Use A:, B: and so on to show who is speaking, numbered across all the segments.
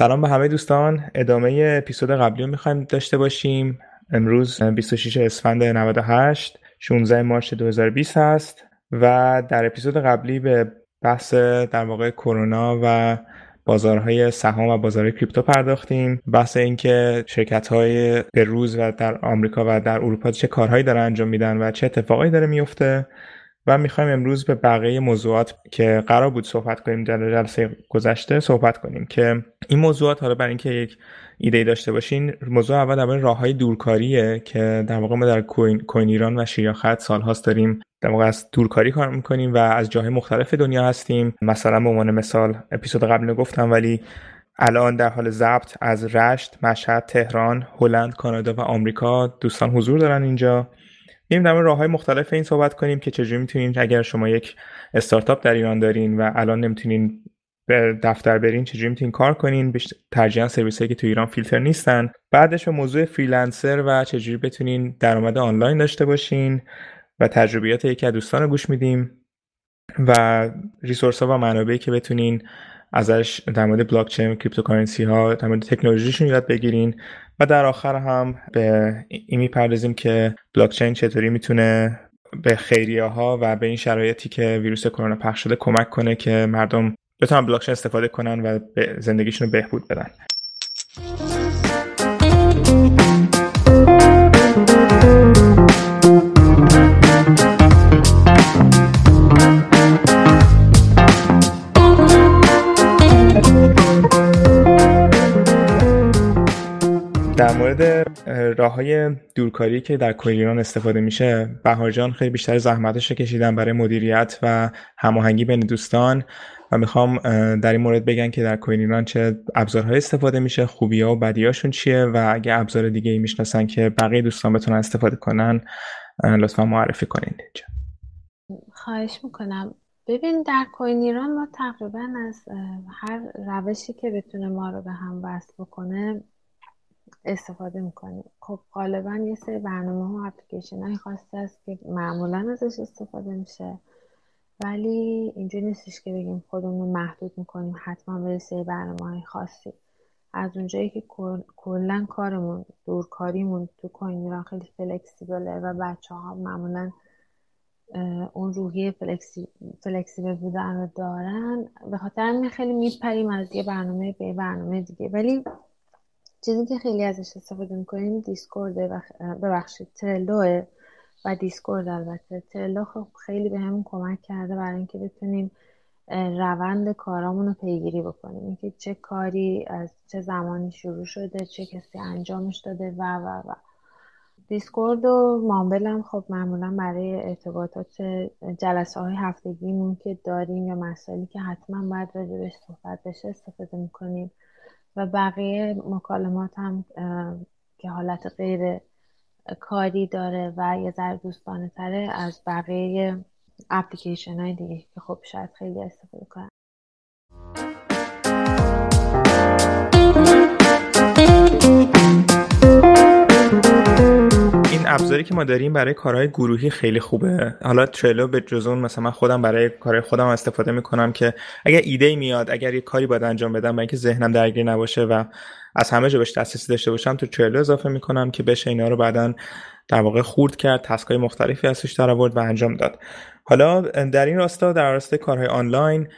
A: سلام به همه دوستان. ادامه اپیزود قبلی رو می‌خوایم داشته باشیم. امروز 26 اسفند 98 16 مارچ 2020 هست و در اپیزود قبلی به بحث در واقع کرونا و بازارهای سهام و بازار کریپتو پرداختیم. بحث اینکه شرکت های به روز و در آمریکا و در اروپا چه کارهایی دارن انجام میدن و چه اتفاقایی داره میفته و می‌خوایم امروز به بقیه موضوعات که قرار بود صحبت کنیم در جلسه گذشته صحبت کنیم که این موضوعات حالا برای اینکه یک ایده داشته باشین موضوع اول در راه های دورکاریه که در واقع ما در کوین, ایران و شیاخت سالهاست داریم در واقع از دورکاری کار می‌کنیم و از جاهای مختلف دنیا هستیم. مثلا به عنوان مثال اپیزود قبل گفتم ولی الان در حال ضبط از رشت، مشهد، تهران، هلند، کانادا و آمریکا دوستان حضور دارن اینجا. میریم در راه های مختلف این صحبت کنیم که چجوری می‌تونین اگر شما یک استارتاپ در ایران دارین و الان نمی‌تونین به دفتر برین چجوری می‌تونین کار کنین؟ ترجیحاً سرویس هایی که تو ایران فیلتر نیستن. بعدش به موضوع freelancer و چجوری بتونین درآمد آنلاین داشته باشین و تجربیات یکی از دوستان رو گوش میدیم و resource ها و منابعی که بتونین ازش در مورد بلاک چین cryptocurrency ها در مورد تکنولوژیشون یاد بگیرین و در آخر هم به این می‌پردازیم که بلاک چین چطوری می‌تونه به خیریه ها و به این شرایطی که ویروس کرونا پخش شده کمک کنه که مردم بتونن بلاک چین استفاده کنن و به زندگیشون رو بهبود بدن. مورد راه های دورکاری که در کوین ایران استفاده میشه بهارجان خیلی بیشتر زحمتش کشیدن برای مدیریت و هماهنگی بین دوستان و می‌خوام در این مورد بگن که در کوین ایران چه ابزارهای استفاده میشه خوبی ها و بدیاشون چیه و اگه ابزار دیگه ای می‌شناسن که بقیه دوستان بتونن استفاده کنن لطفا معرفی کنین. اینجا
B: خواهش می‌کنم. ببین در کوین ایران ما تقریبا از هر روشی که بتونه ما رو به هم وصل بکنه استفاده می‌کنیم خب غالبا یه سری برنامه ها اپلیکیشن های خاصی هست که معمولا ازش استفاده میشه. ولی اینجوری نیستش که بگیم خودمون محدود می‌کنیم حتما به یه سری برنامه های خاصی از اونجایی که کلا کارمون دورکاریمون تو کوین خیلی flexible ه و بچه ها معمولا اون روحیه flexible بودن رو دارن. به خاطر خیلی میپریم از یه برنامه به برنامه دیگه. ولی چیزی که خیلی ازش استفاده می‌کنیم Discord و ببخشید Trello ه و Discord البته. Trello خب خیلی به همون کمک کرده برای اینکه بتونیم روند کارامون رو پیگیری بکنیم. اینکه چه کاری از چه زمانی شروع شده چه کسی انجامش داده و و و. Discord و Mumble هم خب معمولا برای ارتباطات جلسه های هفتگیمون که داریم یا مسائلی که حتما باید راجبش صحبت بشه استفاده می‌کنیم. و بقیه مکالمات هم که حالت غیر کاری داره و یه ذره دوستانه تره از بقیه اپلیکیشن های دیگه که خب شاید خیلی استفاده کنن.
A: ابزاری که ما داریم برای کارهای گروهی خیلی خوبه. حالا ترلو به جز اون مثلا من خودم برای کارهای خودم استفاده می‌کنم که اگر ایده میاد اگر یه کاری باید انجام بدم برای اینکه ذهنم درگیر نباشه و از همه جا بهش دسترسی داشته باشم تو Trello اضافه می‌کنم که بشه اینا رو بعدا در واقع خورد کرد task ای مختلفی ازش در آورد و انجام داد. حالا در این راستا در راستای کارهای آنلاین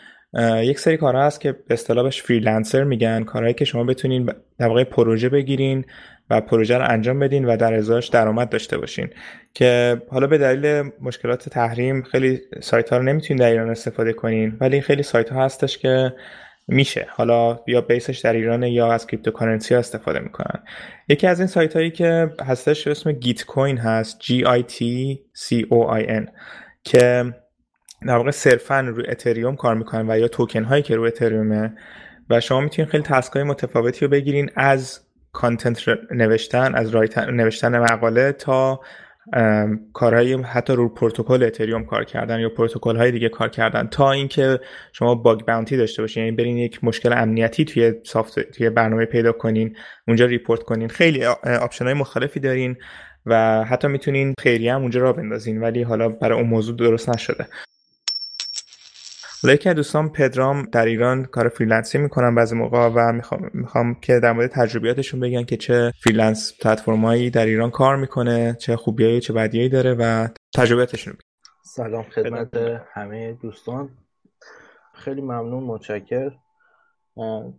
A: یک سری کارها هست که به اصطلاح freelancer میگن کارهایی که شما بتونین در واقع پروژه بگیرین و پروژه رو انجام بدین و در ازاش درآمد داشته باشین. که حالا به دلیل مشکلات تحریم خیلی سایت ها رو نمی‌تونین در ایران استفاده کنین ولی خیلی سایت ها هستش که میشه. حالا یا base ش در ایران یا از cryptocurrency استفاده می‌کنن. یکی از این سایت هایی که هستش اسم Gitcoin هست G I T C O I N که در واقع صرفا روی اتریوم کار می‌کنن و یا توکن هایی که روی اتریومه. و شما می‌تونید خیلی task های متفاوتی رو بگیرین از content نوشتن از نوشتن مقاله تا کارهای حتی رو پروتکل اتریوم کار کردن یا پروتکل های دیگه کار کردن تا اینکه شما bug bounty داشته باشین. یعنی برین یک مشکل امنیتی توی soft توی برنامه پیدا کنین اونجا report کنین. خیلی option های مختلفی دارین و حتی می‌تونین خیریه هم اونجا راه بندازین ولی حالا برای اون موضوع درست نشده. حالا یکی دوستان پدرام در ایران کار freelance ی می‌کنن بعضی موقع و می‌خوام, می‌خوام که در مورد تجربیاتشون بگن که چه freelance پلتفرمایی در ایران کار می‌کنه چه خوبیایی چه بدیایی داره و تجربیاتشون
C: سلام خدمت همه دوستان. خیلی ممنون متشکر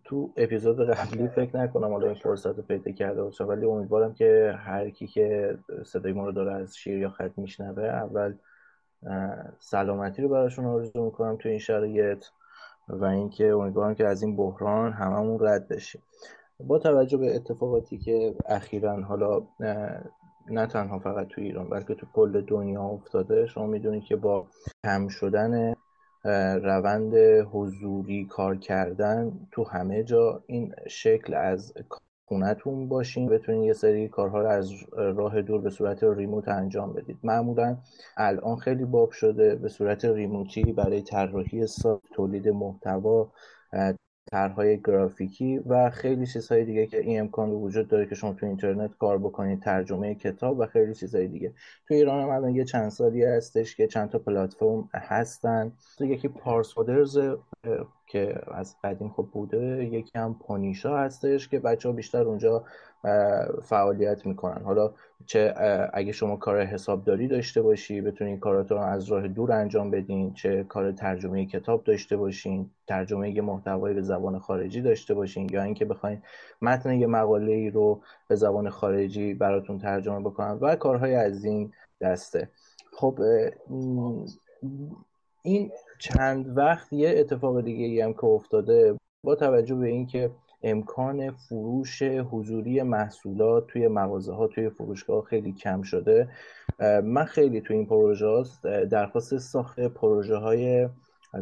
C: تو اپیزود قبلی فکر نکنم حالا این فرصت رو پیدا کرده باشم ولی امیدوارم که هر کی که صدای ما رو داره از شیر یا خط میشنوه اول سلامتی رو براشون آرزو می‌کنم تو این شرایط و اینکه امیدوارم که از این بحران هممون رد بشیم با توجه به اتفاقاتی که اخیرا حالا نه تنها فقط تو ایران بلکه تو کل دنیا افتاده شما می‌دونید که با کم شدن روند حضوری کار کردن تو همه جا این شکل از خونتون باشین بتونین یه سری کارها رو از راه دور به صورت ریموت انجام بدید. معمولا الان خیلی باب شده به صورت ریموتی برای طراحی سایت تولید محتوا طرحهای گرافیکی و خیلی چیزهای دیگه که این امکان وجود داره که شما تو اینترنت کار بکنید ترجمه کتاب و خیلی چیزهای دیگه. تو ایران هم الان یه چند سالی هستش که چند تا پلتفرم هستن. تو یکی پارس که از قدیم خب بوده یکی هم پونیشا هستش که بچه ها بیشتر اونجا فعالیت می‌کنن. حالا چه اگه شما کار حسابداری داشته باشی بتونین کاراتون رو از راه دور انجام بدین. چه کار ترجمه کتاب داشته باشین ترجمه یه محتوایی به زبان خارجی داشته باشین یا اینکه بخواین متن یه مقاله ای رو به زبان خارجی براتون ترجمه بکنن و کارهای از این دسته. خب این چند وقت یه اتفاق دیگه ای هم که افتاده با توجه به اینکه امکان فروش حضوری محصولات توی مغازه ها توی فروشگاه خیلی کم شده. من خیلی توی این پروژه درخواست ساخت پروژه های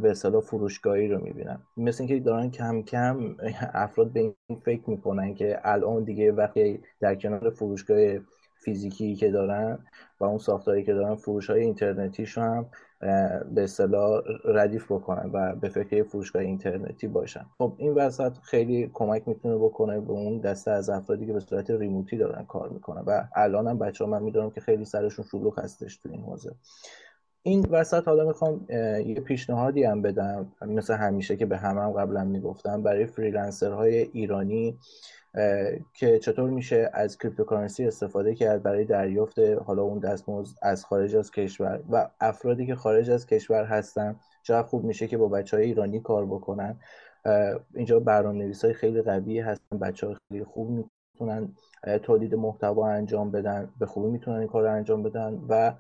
C: به اصطلاح فروشگاهی رو می‌بینم. مثل اینکه دارن کم کم افراد به این فکر می‌کنن که الان دیگه وقتی در کنار فروشگاه فیزیکی که دارن و اون ساختاری که دارن فروش های اینترنتیشون هم به اصطلاح ردیف بکنن و به فکر فروشگاه اینترنتی باشن. خب این وسط خیلی کمک می‌تونه بکنه به اون دسته از افرادی که به صورت ریموتی دارن کار می‌کنن. و الان هم بچه ها من می‌دونم که خیلی سرشون شلوغ هستش تو این حوزه. این وسط حالا می‌خوام یه پیشنهادی هم بدم. مثل همیشه که به همه هم قبلا می‌گفتم برای freelancer های ایرانی که چطور میشه از cryptocurrency استفاده کرد برای دریافت حالا اون دستمزد از خارج از کشور و افرادی که خارج از کشور هستن. چقدر خوب میشه که با بچه های ایرانی کار بکنن. اینجا برنامه نویس های خیلی قوی هستن بچه های خیلی خوب می‌تونن تولید محتوا انجام بدن به خوبی می‌تونن این کار رو انجام بدن و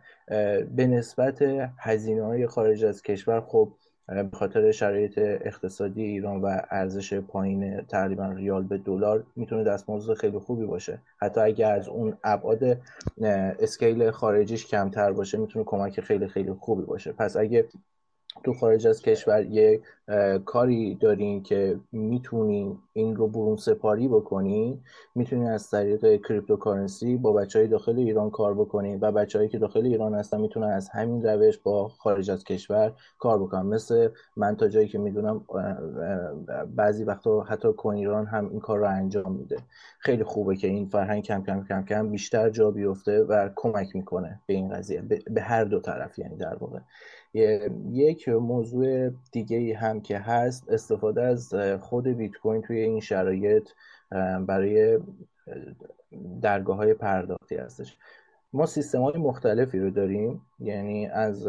C: به نسبت هزینه های خارج از کشور خب به خاطر شرایط اقتصادی ایران و ارزش پایین تقریبا ریال به دلار می‌تونه دستمزد خیلی خوبی باشه. حتی اگر از اون ابعاد scale خارجیش کمتر باشه می‌تونه کمک خیلی خیلی خوبی باشه. پس اگه تو خارج از کشور یه کاری دارین که می‌تونین این رو برون سپاری بکنین می‌تونین از طریق cryptocurrency با بچه های داخل ایران کار بکنین و بچههایی که داخل ایران هستن می‌تونن از همین روش با خارج از کشور کار بکنن. مثل من تا جایی که می‌دونم بعضی وقتا حتی کن ایران هم این کار رو انجام میده. خیلی خوبه که این فرهنگ کم کم کم کم بیشتر جا بیفته و کمک می‌کنه به این قضیه به هر دو طرف یعنی در واقع. یک موضوع دیگه ای هم که هست استفاده از خود بیت کوین توی این شرایط برای درگاه های پرداختی هستش. ما سیستم های مختلفی رو داریم یعنی از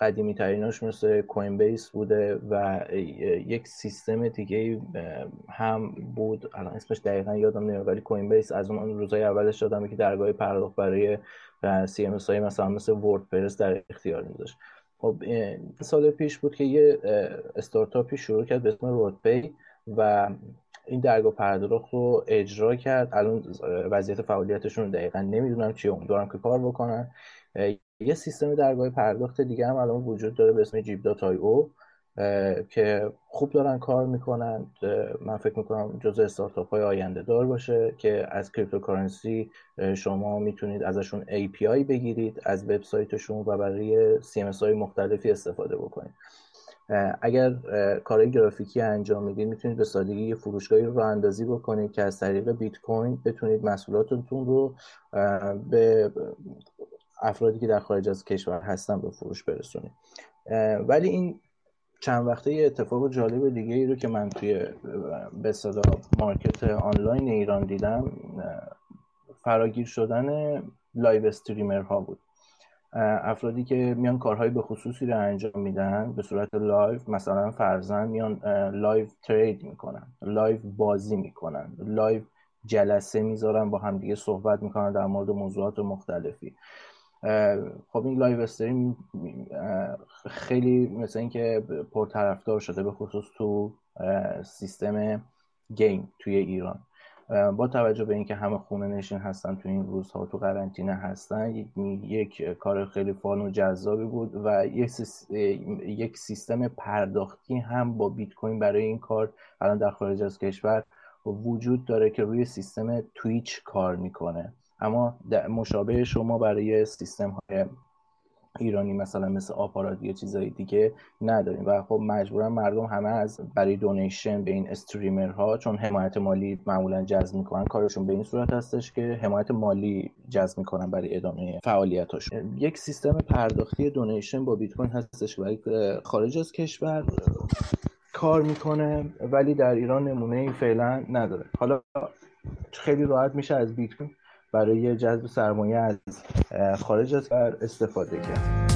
C: قدیمی تریناش مثل کوین بیس بوده و یک سیستم دیگه هم بود. الان اسمش دقیقا یادم نمیاد ولی کوین بیس از اون روزای اولش دادم که درگاه پرداخت برای سی ام های مثلا مثل وردپرس در اختیار میذاشت. خب سال پیش بود که یه استارتاپی شروع کرد به اسم رودپی و این درگاه پرداخت رو اجرا کرد. الان وضعیت فعالیتشون رو دقیقا نمی‌دونم چیه. امیدوارم که کار بکنن. یه سیستم درگاه پرداخت دیگه هم الان وجود داره به اسم Jeeb dot io که خوب دارن کار می‌کنن من فکر می‌کنم جز استارتاپ های آینده دار باشه که از cryptocurrency شما می‌تونید ازشون API بگیرید از وبسایتشون و برای CMS های مختلفی استفاده بکنید. اگر کارهای گرافیکی انجام می‌دید می‌تونید به سادگی یه فروشگاهی راه اندازی بکنید که از طریق بیت کوین بتونید محصولاتتون رو به افرادی که در خارج از کشور هستن به فروش برسونید. ولی این چند وقته یه اتفاق جالب دیگه ای رو که من توی به اصطلاح market آنلاین ایران دیدم فراگیر شدن live streamer ها بود افرادی که میان کارهای به خصوصی رو انجام میدن به صورت live مثلا فرضا میان live trade می‌کنن live بازی می‌کنن live جلسه می‌ذارن با همدیگه صحبت می‌کنن در مورد موضوعات مختلفی. خب این live stream خیلی مثل اینکه پرطرفدار شده به خصوص تو سیستم game توی ایران. با توجه به اینکه همه خونه نشین هستن تو این روزها تو قرنطینه هستن یک کار خیلی fun و جذابی بود و یک سیستم پرداختی هم با بیت کوین برای این کار الان در خارج از کشور وجود داره که روی سیستم تویچ کار می‌کنه. اما مشابه شما برای سیستم های ایرانی مثلا مثل آپارات یا چیزای دیگه نداریم. و خب مجبورا مردم همه از برای دونیشن به این استریمر ها چون حمایت مالی معمولا جذب می‌کنن کارشون به این صورت هستش که حمایت مالی جذب می‌کنن برای ادامه فعالیتاشون. یک سیستم پرداختی دونیشن با بیت کوین هستش برای خارج از کشور کار می‌کنه ولی در ایران نمونه فعلا نداره. حالا خیلی راحت میشه از بیت کوین برای جذب سرمایه از خارج از استفاده کرد.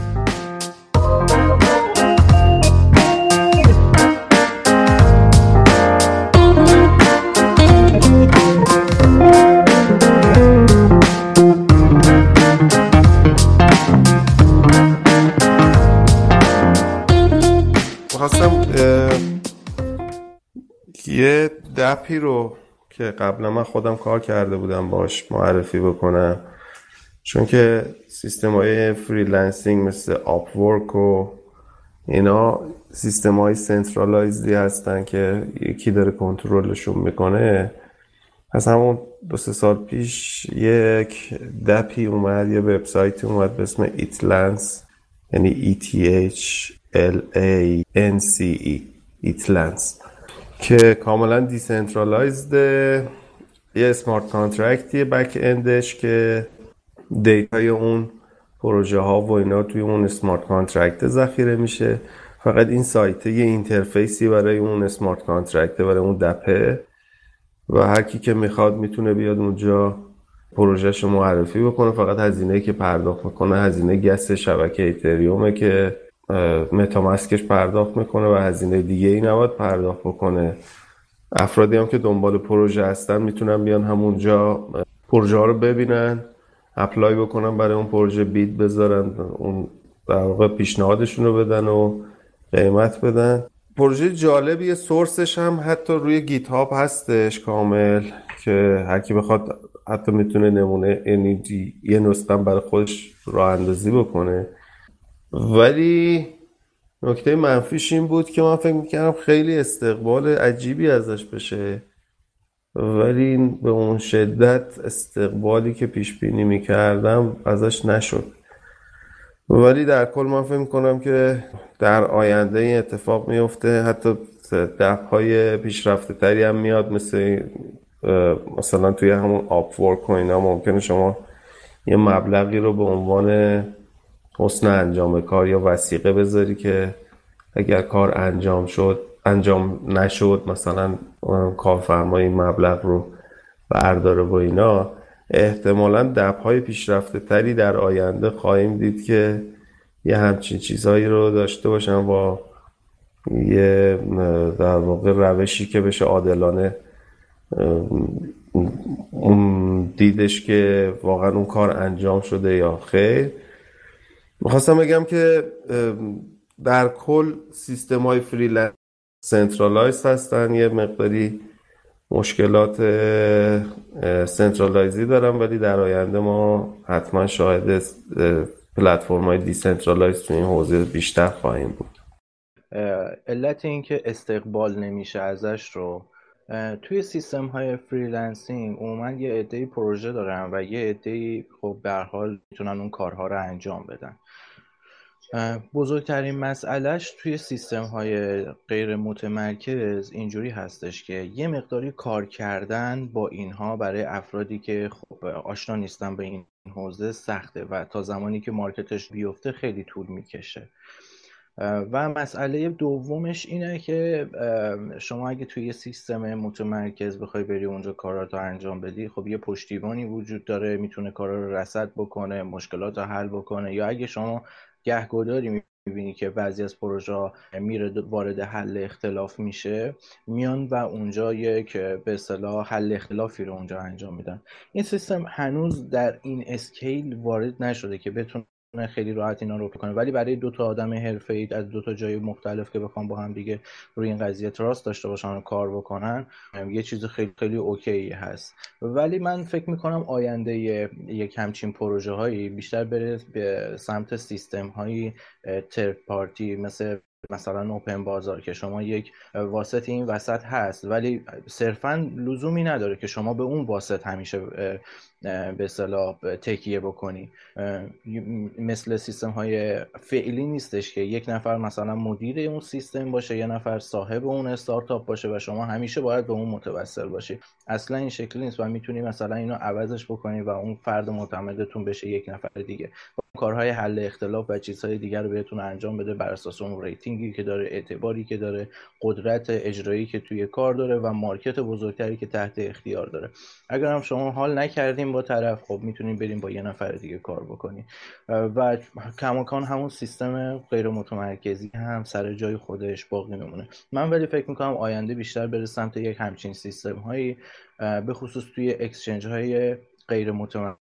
D: یه DApp ی رو که قبلا من خودم کار کرده بودم باش معرفی بکنم. چون که سیستم های freelancing مثل آپ و اینا سیستم های centralized ی هستن که یکی داره کنترلشون می‌کنه. از همون دو سه سال پیش یک DApp ی اومد یه وبسایتی اومد به اسم Ethlance یعنی E T H L A N C E Ethlance که کاملا decentralized یه smart contract یه backend ش که data ی اون پروژه ها و اینا توی اون smart contract ذخیره میشه. فقط این سایت یه interface ی برای اون smart contract برای اون DApp ه. و هر کی که می‌خواد می‌تونه بیاد اونجا پروژهش معرفی بکنه. فقط هزینه که پرداخت می‌کنه هزینه gas شبکه Ethereum ه که متامسکش پرداخت می‌کنه و هزینه دیگه ای نباید پرداخت بکنه. افرادی هم که دنبال پروژه هستن می‌تونن بیان همونجا پروژه ها رو ببینن اپلای بکنن برای اون پروژه بید بذارن اون در واقع پیشنهادشون رو بدن و قیمت بدن. پروژه جالبیه سورسش هم حتی روی گیت هاب هستش کامل که هر کی بخواد حتی می‌تونه نمونه یعنی یه نسخه برای خودش راه اندازی بکنه. ولی نکته منفیش این بود که من فکر می‌کردم خیلی استقبال عجیبی ازش بشه. ولی به اون شدت استقبالی که پیش بینی می‌کردم ازش نشد. ولی در کل من فکر می‌کنم که در آینده این اتفاق میفته حتی دپ های پیشرفته تری هم میاد مثل مثلا توی همون آپ ورک و اینا ممکنه شما یه مبلغی رو به عنوان حسن انجام کار یا وسیقه بذاری که اگر کار انجام شد انجام نشد مثلا کارفرما این مبلغ رو برداره و اینا احتمالا دپ های پیشرفته تری در آینده خواهیم دید که یه همچین چیزهایی رو داشته باشن با یه در واقع روشی که بشه عادلانه دیدش که واقعا اون کار انجام شده یا خیر. می‌خواستم بگم که در کل سیستم های freelance centralize هستن. یه مقداری مشکلات centralize ی دارن ولی در آینده ما حتما شاهد پلتفرم های decentralize تو این حوزه بیشتر خواهیم بود.
C: علت اینکه استقبال نمیشه ازش رو توی سیستم های freelancing عموما یه عده پروژه دارن و یه عده خب به هر حال می‌تونن اون کارها رو انجام بدن. بزرگترین مسئلهش توی سیستم های غیر متمرکز اینجوری هستش که یه مقداری کار کردن با اینها برای افرادی که خب آشنا نیستن به این حوزه سخته و تا زمانی که market ش بیفته خیلی طول می‌کشه. و مسئله دومش اینه که شما اگه توی یه سیستم متمرکز بخوای بری اونجا کارات انجام بدی خب یه پشتیبانی وجود داره می‌تونه کارا رو رسد بکنه مشکلات رو حل بکنه. یا اگه شما گهگداری می‌بینی که بعضی از پروژه میره وارد حل اختلاف میشه میان و اونجا یک به اصطلاح حل اختلافی رو اونجا انجام میدن. این سیستم هنوز در این اسکیل وارد نشده که بتونه خیلی راحت اینا رو کنه. ولی برای دو تا آدم حرفه از دو تا جای مختلف که بخوام با هم دیگه روی این قضیه تراست داشته باشن و کار بکنن یه چیز خیلی خیلی اوکی هست. ولی من فکر می‌کنم آینده یک همچین پروژه هایی بیشتر بره به سمت سیستم هایی ترد پارتی مثل مثلا اوپن بازار که شما یک واسط این وسط هست. ولی صرفا لزومی نداره که شما به اون واسط همیشه به اصطلاح تکیه بکنی. مثل سیستم های فعلی نیستش که یک نفر مثلا مدیر اون سیستم باشه یه نفر صاحب اون استارتاپ باشه و شما همیشه باید به اون متوسل باشی. اصلا این شکلی نیست و می‌تونی مثلا اینو عوضش بکنی و اون فرد معتمدتون بشه یک نفر دیگه. کارهای حل اختلاف و چیزهای دیگر رو بهتون انجام بده بر اساس اون rating ی که داره اعتباری که داره قدرت اجرایی که توی کار داره و market بزرگتری که تحت اختیار داره. اگر هم شما حال نکردیم با طرف. خب می‌تونیم بریم با یه نفر دیگه کار بکنیم. و کماکان همون سیستم غیر متمرکزی هم سر جای خودش باقی میمونه. من ولی فکر می‌کنم آینده بیشتر بره سمت یک همچین سیستم هایی به خصوص توی exchange های غیر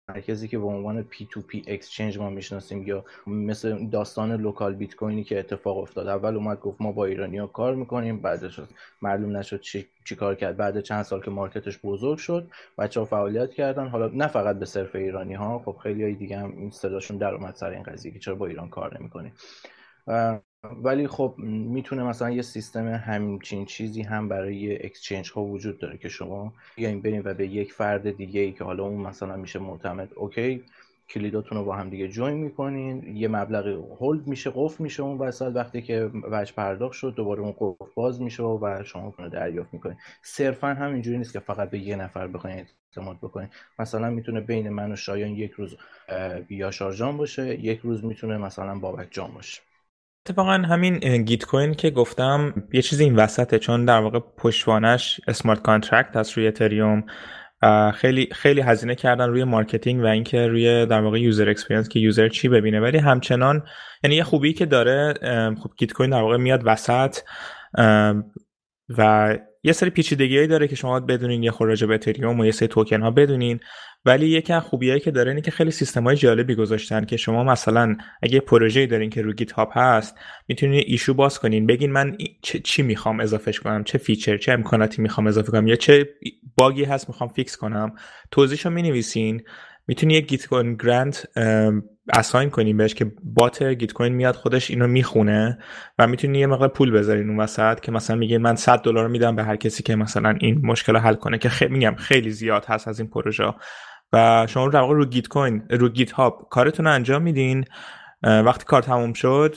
C: متمرکزی که به عنوان P2P exchange ما می‌شناسیم یا مثل داستان LocalBitcoin ی که اتفاق افتاد. اول اومد گفت ما با ایرانیا کار می‌کنیم بعدش معلوم نشد چی, چی کار کرد. بعد چند سال که market ش بزرگ شد بچه ها فعالیت کردن. حالا نه فقط به صرف ایرانی ها خب خیلی های دیگه هم صداشون در اومد سر این قضیه که چرا با ایران کار نمی‌کنیم. ولی خب می‌تونه مثلا یه سیستم همچین چیزی هم برای exchange ها وجود داره که شما بیاین بریم و به یک فرد دیگه ای که حالا اون مثلا میشه معتمد okay کلیداتون رو با هم دیگه join می‌کنین یه مبلغ hold میشه قفل میشه اون وسط وقتی که وجه پرداخت شد دوباره اون قفل باز میشه و شما رو دریافت می‌کنین. صرفا هم اینجوری نیست که فقط به یه نفر بخواین اعتماد بکنین. مثلا می‌تونه بین من و شایان یک روز یاشار جان باشه یک روز می‌تونه مثلا بابک جان باشه.
A: اتفاقا همین Gitcoin که گفتم یه چیزی این وسطه چون در واقع پشتوانش smart contract هست روی اتریوم خیلی خیلی هزینه کردن روی marketing و اینکه روی در واقع user experience که user چی ببینه. ولی همچنان یعنی یه خوبی که داره خب Gitcoin در واقع میاد وسط و یه سری پیچیدگیایی داره که شما بدونین یه خورده به اتریوم و یه سری توکن ها بدونین. ولی یکی از خوبیایی که داره اینه که خیلی سیستم های جالبی گذاشتن که شما مثلا اگه پروژه‌ای دارین که رو GitHub هست می‌تونین issue باز کنین. بگین من چی می‌خوام اضافهش کنم؟ چه feature چه امکاناتی می‌خوام اضافه کنم؟ یا چه bug ی هست می‌خوام fix کنم؟ توضیحشو می‌نویسین. می‌تونی یک گیت grant assign کنیم بهش که bot Gitcoin میاد خودش اینو می‌خونه و می‌تونی یه مقدار پول بذارین اون وسط که مثلا میگین من 100 دلار میدم به هر کسی که مثلا این مشکل رو حل کنه که خیلی میگم خیلی زیاد هست از این پروژه و شما واقع رو Gitcoin رو GitHub کارتون رو انجام میدین. وقتی کار تموم شد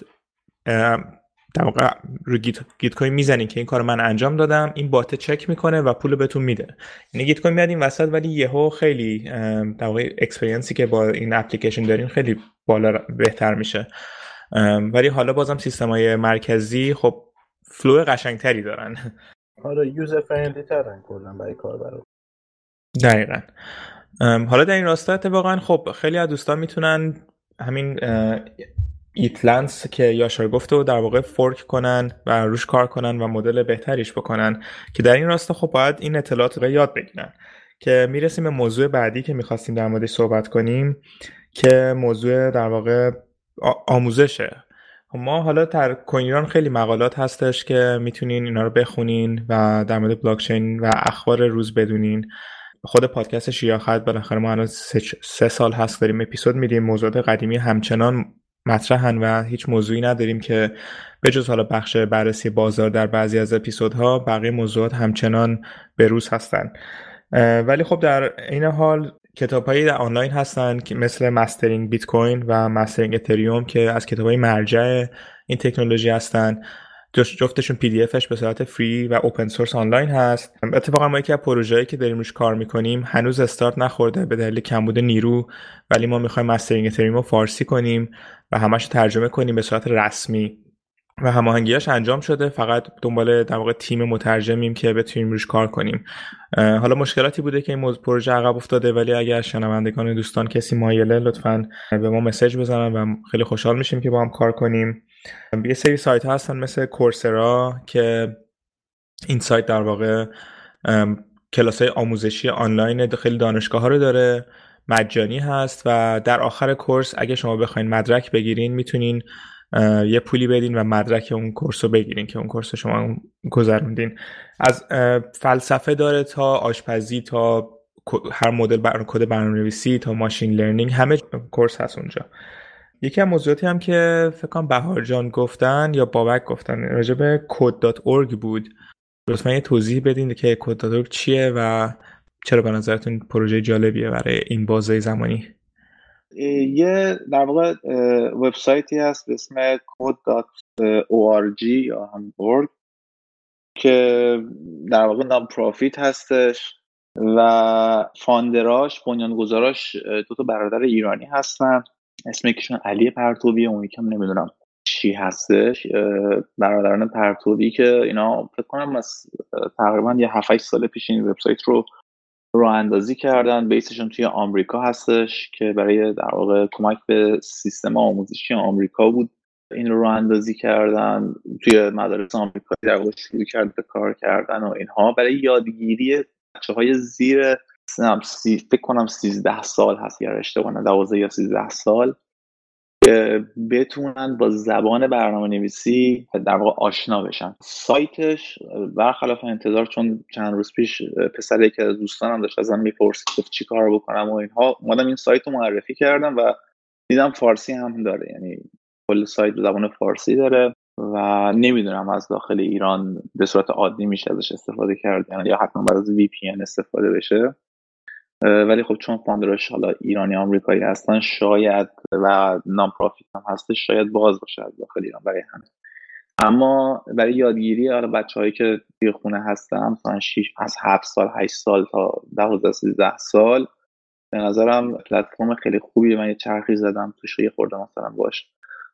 A: در واقع رو Git, Gitcoin می‌زنین که این کار من انجام دادم این bot چک می‌کنه و پول بهتون میده. یعنی Gitcoin میاد این وسط ولی یهو خیلی در واقع experience ی که با این اپلیکیشن دارین خیلی بالا بهتر میشه. ولی حالا بازم سیستم های مرکزی خب flow قشنگتری دارن.
C: آره user friendly ترن کلا برای کار برای
A: دقیقا. حالا در این راستا اتفاقا خب خیلی از دوستان می‌تونن همین Ethlance که یاشار گفته و در واقع fork کنن و روش کار کنن و مدل بهتریش بکنن که در این راستا خب باید این اطلاعات رو یاد بگیرن. که می‌رسیم به موضوع بعدی که می‌خواستیم در موردش صحبت کنیم که موضوع در واقع آموزشه. خب ما حالا در کوینیران خیلی مقالات هستش که می‌تونین اینا رو بخونین و در مورد بلاکچین و اخبار روز بدونین. خود پادکست شیاخت بالاخره ما الان سه, سه سال هست داریم اپیزود میدیم. موضوعات قدیمی همچنان مطرحن و هیچ موضوعی نداریم که به جز حالا بخش بررسی بازار در بعضی از اپیزودها بقیه موضوعات همچنان به روز هستن ولی خب در این حال کتاب هایی در آنلاین هستن که مثل Mastering Bitcoin و Mastering Ethereum که از کتاب های مرجع این تکنولوژی هستن. جفتشون PDF ش به صورت free و open source آنلاین هست. اتفاقا ما یکی از پروژه‌ای که داریم روش کار می‌کنیم هنوز استارت نخورده به دلیل کمبود نیرو ولی ما می‌خوایم Mastering Ethereum رو فارسی کنیم و همش ترجمه کنیم به صورت رسمی. و هماهنگیاش انجام شده فقط دنبال در واقع تیم مترجمیم که بتونیم روش کار کنیم. حالا مشکلاتی بوده که این پروژه عقب افتاده ولی اگر شنوندگان دوستان کسی مایله لطفا به ما مسج بزنن و خیلی خوشحال میشیم که با هم کار کنیم. یه سری سایت هستن مثل کورسرا که این سایت در واقع کلاس های آموزشی آنلاین خیلی دانشگاه ها رو داره مجانی هست و در آخر course اگه شما بخواین مدرک بگیرین می‌تونین یه پولی بدین و مدرک اون course رو بگیرین که اون course شما گذروندین. از فلسفه داره تا آشپزی تا هر مدل بر... کد برنامه‌نویسی تا machine learning همه course هست اونجا. یکی از موضوعاتی هم که فکر کنم بهار جان گفتن یا بابک گفتن راجع به code.org بود. لطفا یه توضیح بدین که code.org چیه و چرا به نظرتون پروژه جالبیه برای این بازه زمانی؟
E: یه در واقع وبسایتی هست به اسم code.org یا هم org که در واقع نام پروفیت هستش و فاندراش بنیانگذاراش دو تا برادر ایرانی هستن. اسم یکیشون علی پرتوبی اون یکم نمی‌دونم چی هستش برادران پرتوبی که اینا فکر کنم از تقریبا یه 7 سال پیش این وبسایت رو رو اندازی کردن. بیسشون توی آمریکا هستش که برای در واقع کمک به سیستم آموزشی آمریکا بود. این رو اندازی کردن توی مدارس آمریکایی در واقع شروع کرد به کار کردن و اینها. برای یادگیری بچه های زیر سی فکر کنم 13 سال هست یا اشتباه نه 12 یا 13 سال. بتونن با زبان برنامه نویسی در واقع آشنا بشن. سایتش برخلاف انتظار چون چند روز پیش پسر که از دوستانم داشت ازم می‌پرسید گفت چی کار بکنم و اینها. اومدم این سایت رو معرفی کردم و دیدم فارسی هم داره یعنی کل سایت زبان فارسی داره و نمی‌دونم از داخل ایران به صورت عادی میشه ازش استفاده کرد یعنی یا حتما برای VPN استفاده بشه. ولی خب چون فاندراش حالا ایرانی آمریکایی هستن شاید و نام پروفیت هم هستش شاید باز باشه از داخل ایران برای همه. اما برای یادگیری حالا بچه هایی که توی خونه هستن مثلا 6 از 7 سال 8 سال تا 12 13 سال به نظرم پلتفرم خیلی خوبیه من یه چرخی زدم توش یه خورده مثلا باش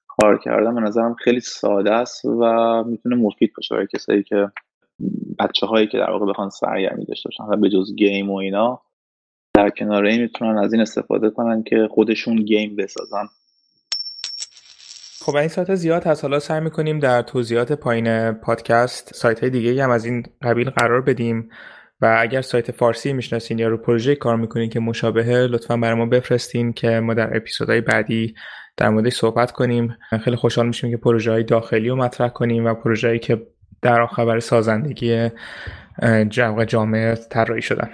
E: کار کردم. به نظرم خیلی ساده است و می‌تونه مفید باشه برای کسایی که بچه هایی که در واقع بخوان سرگرمی داشته باشن به جز گیم و اینا. در کنار این می‌تونن از این استفاده کنن که خودشون گیم بسازن.
A: خب این سایت زیاد هست. حالا سعی می‌کنیم در توضیحات پایین پادکست سایت های دیگه هم از این قبیل قرار بدیم و اگر سایت فارسی می‌شناسین یا رو پروژه کار می‌کنین که مشابهه لطفا برای ما بفرستین که ما در اپیزودهای بعدی در موردش صحبت کنیم. خیلی خوشحال میشیم که پروژه های داخلی رو مطرح کنیم و پروژه‌ای که در برای سازندگی جامعه طراحی شدن.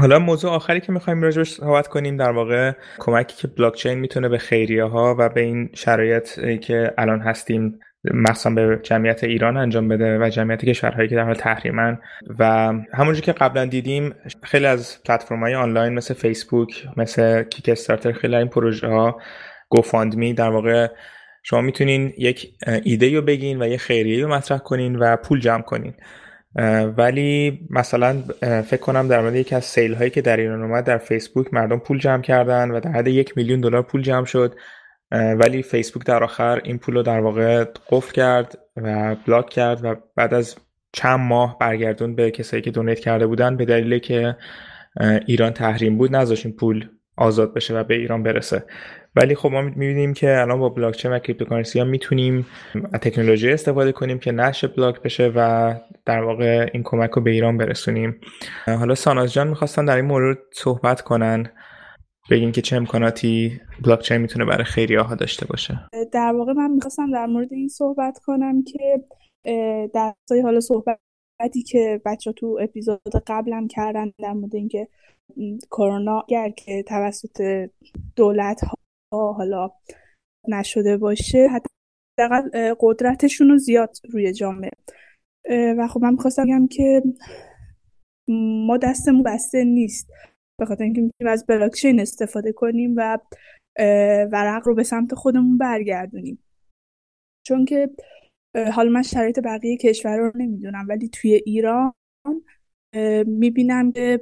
A: حالا موضوع آخری که می‌خوایم راجبش صحبت کنیم در واقع کمکی که بلاکچین می‌تونه به خیریه ها و به این شرایط که الان هستیم مثلا به جمعیت ایران انجام بده و جمعیت کشورهایی که در حال تحریمن. و همونجور که قبلا دیدیم خیلی از پلتفرم های آنلاین مثل فیسبوک مثل کیک استارتر خیلی این پروژه ها گوفاندمی در واقع شما می‌تونین یک ایده رو بگین و یه خیریه رو مطرح کنین و پول جمع کنین. ولی مثلا فکر کنم در مورد یکی از سیل هایی که در ایران اومد در فیسبوک مردم پول جمع کردن و در حد یک میلیون دلار پول جمع شد. ولی فیسبوک در آخر این پول رو در واقع قفل کرد و block کرد و بعد از چند ماه برگردوند به کسایی که donate کرده بودن به دلیل که ایران تحریم بود نذاشت پول آزاد بشه و به ایران برسه. ولی خب ما می‌بینیم که الان با بلاکچین و cryptocurrency ها می‌تونیم تکنولوژی استفاده کنیم که نشه block بشه و در واقع این کمک رو به ایران برسونیم. حالا ساناز جان می‌خواستن در این مورد صحبت کنن بگین که چه امکاناتی بلاکچین می‌تونه برای خیریه ها داشته باشه.
F: در واقع من می‌خواستم در مورد این صحبت کنم که در حالا صحبتی که بچه تو اپیزود قبلم کردن در مورد اینکه کرونا گر که توسط دولت ها حالا نشده باشه حداقل قدرتشون رو زیاد روی جامعه. و خب من می‌خواستم بگم که ما دستمون بسته نیست. به خاطر اینکه می‌تونیم از بلاکچین استفاده کنیم و ورق رو به سمت خودمون برگردونیم. چون که حالا من شرایط بقیه کشور رو نمی‌دونم ولی توی ایران می‌بینم که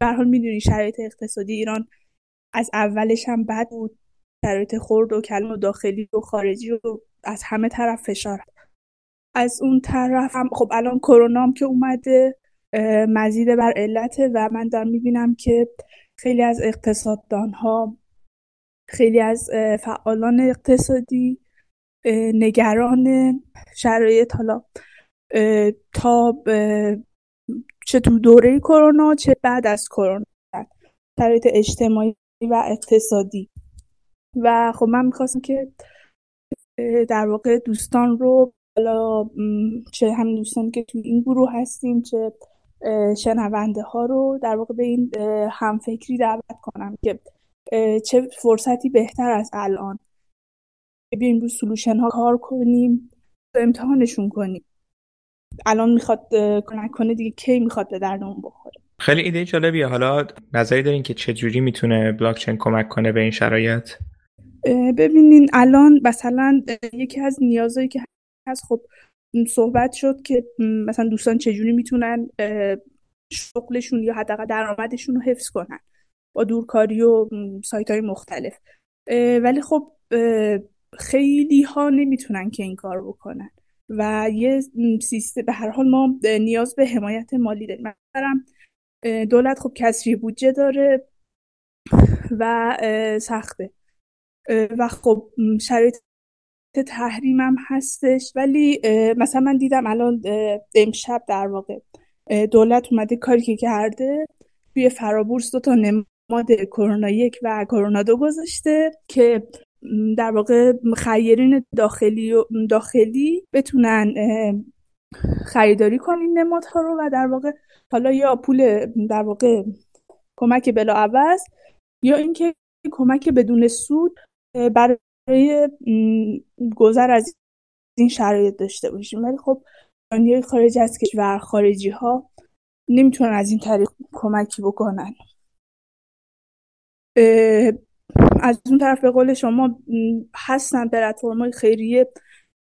F: به حال می‌دونی شرایط اقتصادی ایران از اولش هم بد بود. شرایط خورد و کلم و داخلی و خارجی و از همه طرف فشار. از اون طرف هم خب الان کرونا هم که اومده مزید بر علته و من دارم می‌بینم که خیلی از اقتصاددان ها خیلی از فعالان اقتصادی نگران شرایط حالا تا چه تو دوره کرونا چه بعد از کرونا شرایط اجتماعی و اقتصادی. و خب من می‌خواستم که در واقع دوستان رو حالا چه همین دوستان که توی این گروه هستیم چه شنونده ها رو در واقع به این همفکری دعوت کنم که چه فرصتی بهتر از الان. بیایم رو سلوشن ها کار کنیم امتحانشون کنیم. الان می‌خواد کمک دیگه کی می‌خواد به دردمون بخوره.
A: خیلی ایده جالبیه. حالا نظری دارین که چه جوری می‌تونه بلاکچین کمک کنه به این شرایط؟
F: ببینین الان مثلا یکی از نیازهایی که هست خب صحبت شد که مثلا دوستان چجوری می‌تونن شغلشون یا حداقل درآمدشون رو حفظ کنن با دورکاری و سایت های مختلف. ولی خب خیلی ها نمی‌تونن که این کار بکنن و یه سیستم به هر حال ما نیاز به حمایت مالی داریم. دولت خب کسری بودجه داره و سخته. و خب شرایط تحریم هم هستش. ولی مثلا من دیدم الان امشب در واقع دولت اومده کاری که کرده توی فرابورس دو تا نماد کرونا یک و کرونا دو گذاشته که در واقع خیرین داخلی و داخلی بتونن خریداری کنین نمادها رو و در واقع حالا یا پول در واقع کمک بلا عوض یا اینکه کمک بدون سود برای گذر از این شرایط داشته باشیم. ولی خب ایرانی خارج از کشور خارجی ها نمی‌تونن از این طریق کمکی بکنن. از اون طرف به قول شما هستن پلتفرم‌های خیریه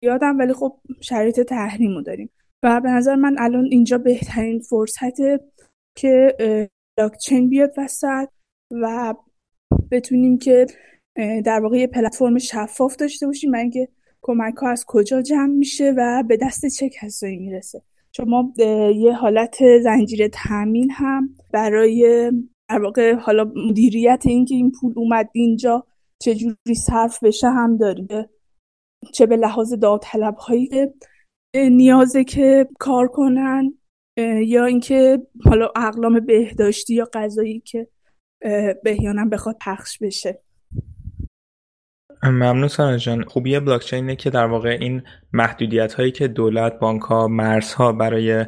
F: یادم ولی خب شرایط تحریمو داریم. و به نظر من الان اینجا بهترین فرصته که بلاکچین بیاد وسط و بتونیم که در واقع یه پلتفرم شفاف داشته باشیم من اینکه کمک ها از کجا جمع میشه و به دست چه کسایی می‌رسه. چون ما یه حالت زنجیره تامین هم برای در واقع حالا مدیریت اینکه این پول اومد اینجا چجوری صرف بشه هم داریم. چه به لحاظ داوطلب هایی که نیازه که کار کنن یا اینکه حالا اقلام بهداشتی یا غذایی که بهیانم بخواد پخش بشه.
A: ممنون سانا جان. خوبی بلاکچین اینه که در واقع این محدودیت هایی که دولت بانک ها مرزها برای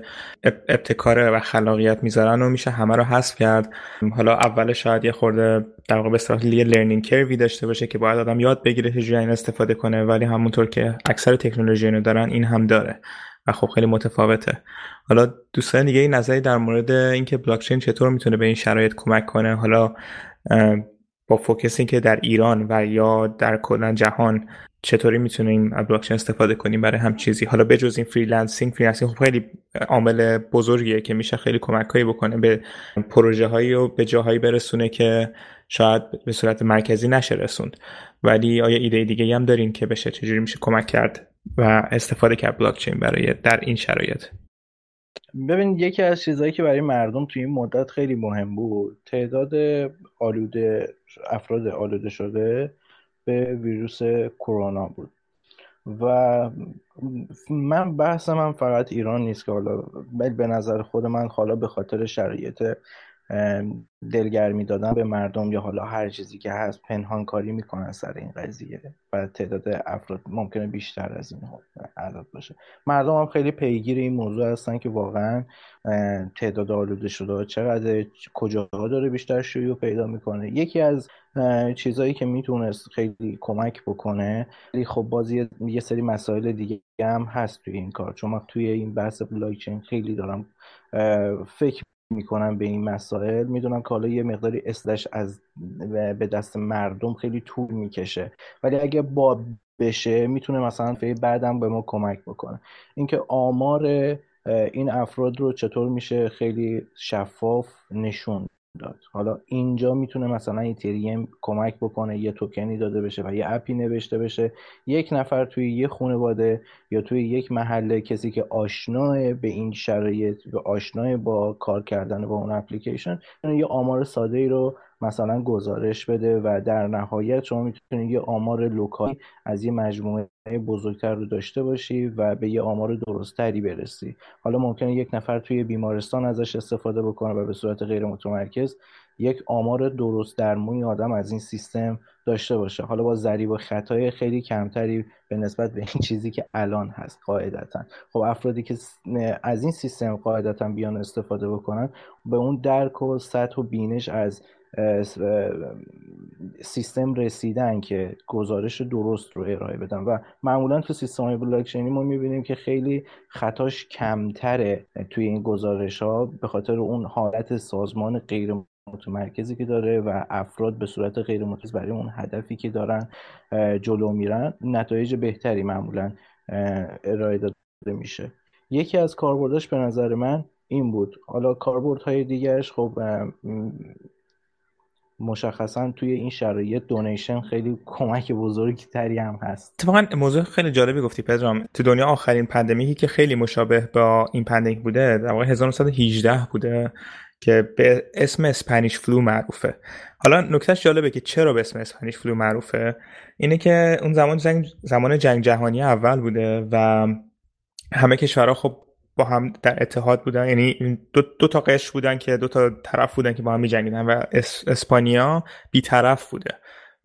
A: ابتکار و خلاقیت می‌ذارن و میشه همه رو حذف کرد. حالا اول شاید یه خورده در واقع به یه learning curve ی داشته باشه که باید آدم یاد بگیره چجوری این استفاده کنه ولی همونطور که اکثر تکنولوژی رو دارن این هم داره و خب خیلی متفاوته. حالا دوستان دیگه این نظری در مورد اینکه بلاکچین چطور می‌تونه به این شرایط کمک کنه؟ حالا focus که در ایران و یا در کلا جهان چطوری می‌تونیم بلاکچین استفاده کنیم برای هم چیزی. حالا بجز این freelancing freelancing خب خیلی عامل بزرگیه که میشه خیلی کمکهایی بکنه به پروژه هایی و به جاهایی برسونه که شاید به صورت مرکزی نشه رسوند ولی آیا ایده دیگه هم دارین که بشه؟ چجوری میشه کمک کرد و استفاده کرد بلاکچین برای در این شرایط؟
C: ببین یکی از چیزهایی که برای مردم توی این مدت خیلی مهم بود تعداد آلوده افراد آلوده شده به ویروس کرونا بود. و من بحثم هم فقط ایران نیست که حالا به نظر خود من حالا به خاطر شرایط دلگرمی دادن به مردم یا حالا هر چیزی که هست پنهان کاری می‌کنن سر این قضیه و تعداد افراد ممکنه بیشتر از این عدد باشه. مردم هم خیلی پیگیر این موضوع هستن که واقعا تعداد آلوده شده چقدر کجاها داره بیشتر شیوع پیدا می‌کنه. یکی از چیزهایی که می‌تونست خیلی کمک بکنه ولی خب بازی یه سری مسائل دیگه هم هست توی این کار. چون من توی این بحث بلاکچین خیلی دارم فکر می‌کنم به این مسائل. می‌دونم که حالا یه مقداری اسلش از به دست مردم خیلی طول می‌کشه. ولی اگه با بشه می‌تونه مثلا فعی بعدم به ما کمک بکنه. اینکه آمار این افراد رو چطور میشه خیلی شفاف نشون داد حالا اینجا می‌تونه مثلا ایتریوم کمک بکنه یه توکنی داده بشه و یه اپی نوشته بشه. یک نفر توی یه خانواده یا توی یک محله کسی که آشناه به این شرایط و آشناه با کار کردن با اون اپلیکیشن یه آمار ساده ای رو مثلا گزارش بده و در نهایت شما می‌تونید یه آمار لوکالی از یه مجموعه بزرگتر رو داشته باشی و به یه آمار درستتری برسی. حالا ممکنه یک نفر توی بیمارستان ازش استفاده بکنه و به صورت غیر متمرکز یک آمار درست درمونی آدم از این سیستم داشته باشه. حالا با ضریب و خطای خیلی کمتری به نسبت به این چیزی که الان هست قاعدتا. خب افرادی که از این سیستم قاعدتا بیان استفاده بکنن به اون درک و سطح و بینش از سیستم رسیدن که گزارش درست رو ارائه بدن. و معمولا تو سیستم های بلاکچینی ما می‌بینیم که خیلی خطاش کمتره توی این گزارش ها به خاطر اون حالت سازمان غیر متمرکزی که داره و افراد به صورت غیر متمرکز برای اون هدفی که دارن جلو میرن. نتایج بهتری معمولا ارائه داده میشه. یکی از کاربرداش به نظر من این بود. حالا کاربردهای دیگرش خب مشخصا توی این شرایط دونیشن خیلی کمک بزرگی تری هم هست.
A: اتفاقا موضوع خیلی جالبی گفتی پدرام. تو دنیا آخرین pandemic ی که خیلی مشابه با این pandemic بوده در واقع 1918 بوده که به اسم Spanish flu معروفه. حالا نکتهش جالبه که چرا به اسم Spanish flu معروفه؟ اینه که اون زمان جنگ زمان جنگ جهانی اول بوده و همه کشورها خب با هم در اتحاد بودن یعنی دو, دو تا قش بودن که دو تا طرف بودن که با هم می‌جنگیدن و اسپانیا بیطرف بوده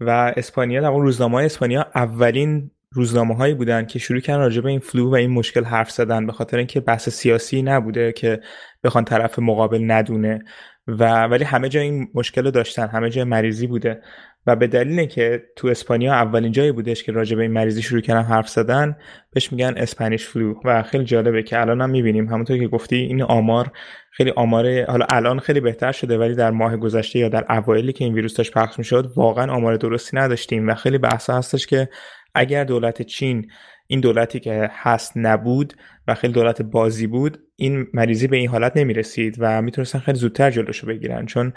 A: و اسپانیا در اون روزنامه های اسپانیا اولین روزنامه هایی بودن که شروع کردن راجع به این flu و این مشکل حرف زدن به خاطر اینکه بحث سیاسی نبوده که بخوان طرف مقابل ندونه و ولی همه جا این مشکل رو داشتن همه جا مریضی بوده. و به دلیل که تو اسپانیا اولین جایی بودش که راجع به این مریضی شروع کردن حرف زدن بهش میگن Spanish flu و خیلی جالبه که الان هم می‌بینیم. همونطور که گفتی این آمار خیلی آمار حالا الان خیلی بهتر شده ولی در ماه گذشته یا در اوایلی که این ویروس داشت پخش می‌شد واقعا آمار درستی نداشتیم و خیلی بحث هستش که اگر دولت چین این دولتی که هست نبود و خیلی دولت بازی بود این مریضی به این حالت نمی رسید و می‌تونستن خیلی زودتر جلوشو بگیرن. چون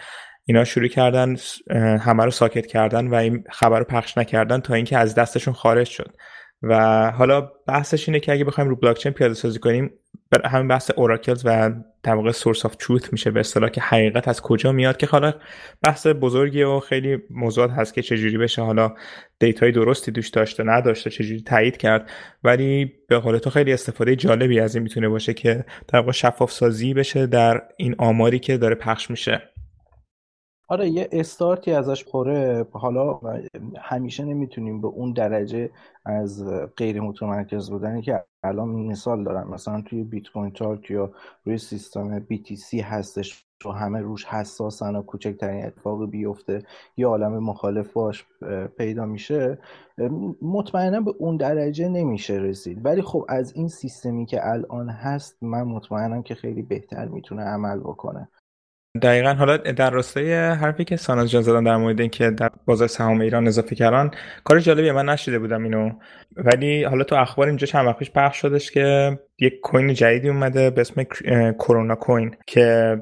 A: اینا شروع کردن همه رو ساکت کردن و این خبر رو پخش نکردن تا اینکه از دستشون خارج شد. و حالا بحثش اینه که اگه بخوایم رو بلاکچین پیاده سازی کنیم همین بحث oracles و در واقع source of truth میشه به اصطلاح که حقیقت از کجا میاد که حالا بحث بزرگی و خیلی موضوعات هست که چجوری بشه حالا data ی درستی دوش داشته نداشته چجوری تایید کرد. ولی به قول تو خیلی استفاده جالبی از این می‌تونه باشه که در واقع شفاف سازی بشه در این آماری که داره پخش میشه.
C: آره یه استارتی ازش خورده حالا همیشه نمی‌تونیم به اون درجه از غیر متمرکز بودنی که الان مثال دارم. مثلا توی بیت کوین تارک یا روی سیستم BTC هستش و همه روش حساسن و کوچکترین اتفاق بیفته یه عالم مخالف باش پیدا میشه مطمئنا به اون درجه نمیشه رسید. ولی خب از این سیستمی که الان هست من مطمئنم که خیلی بهتر می‌تونه عمل بکنه.
A: دقیقا. حالا در راستای حرفی که ساناز جان زدن در مورد اینکه در بازار سهام ایران اضافه کردن کار جالبی من نشیده بودم اینو. ولی حالا تو اخبار اینجا چند وقت پیش پخش شدش که یک کوین جدیدی اومده به اسم کرونا کوین که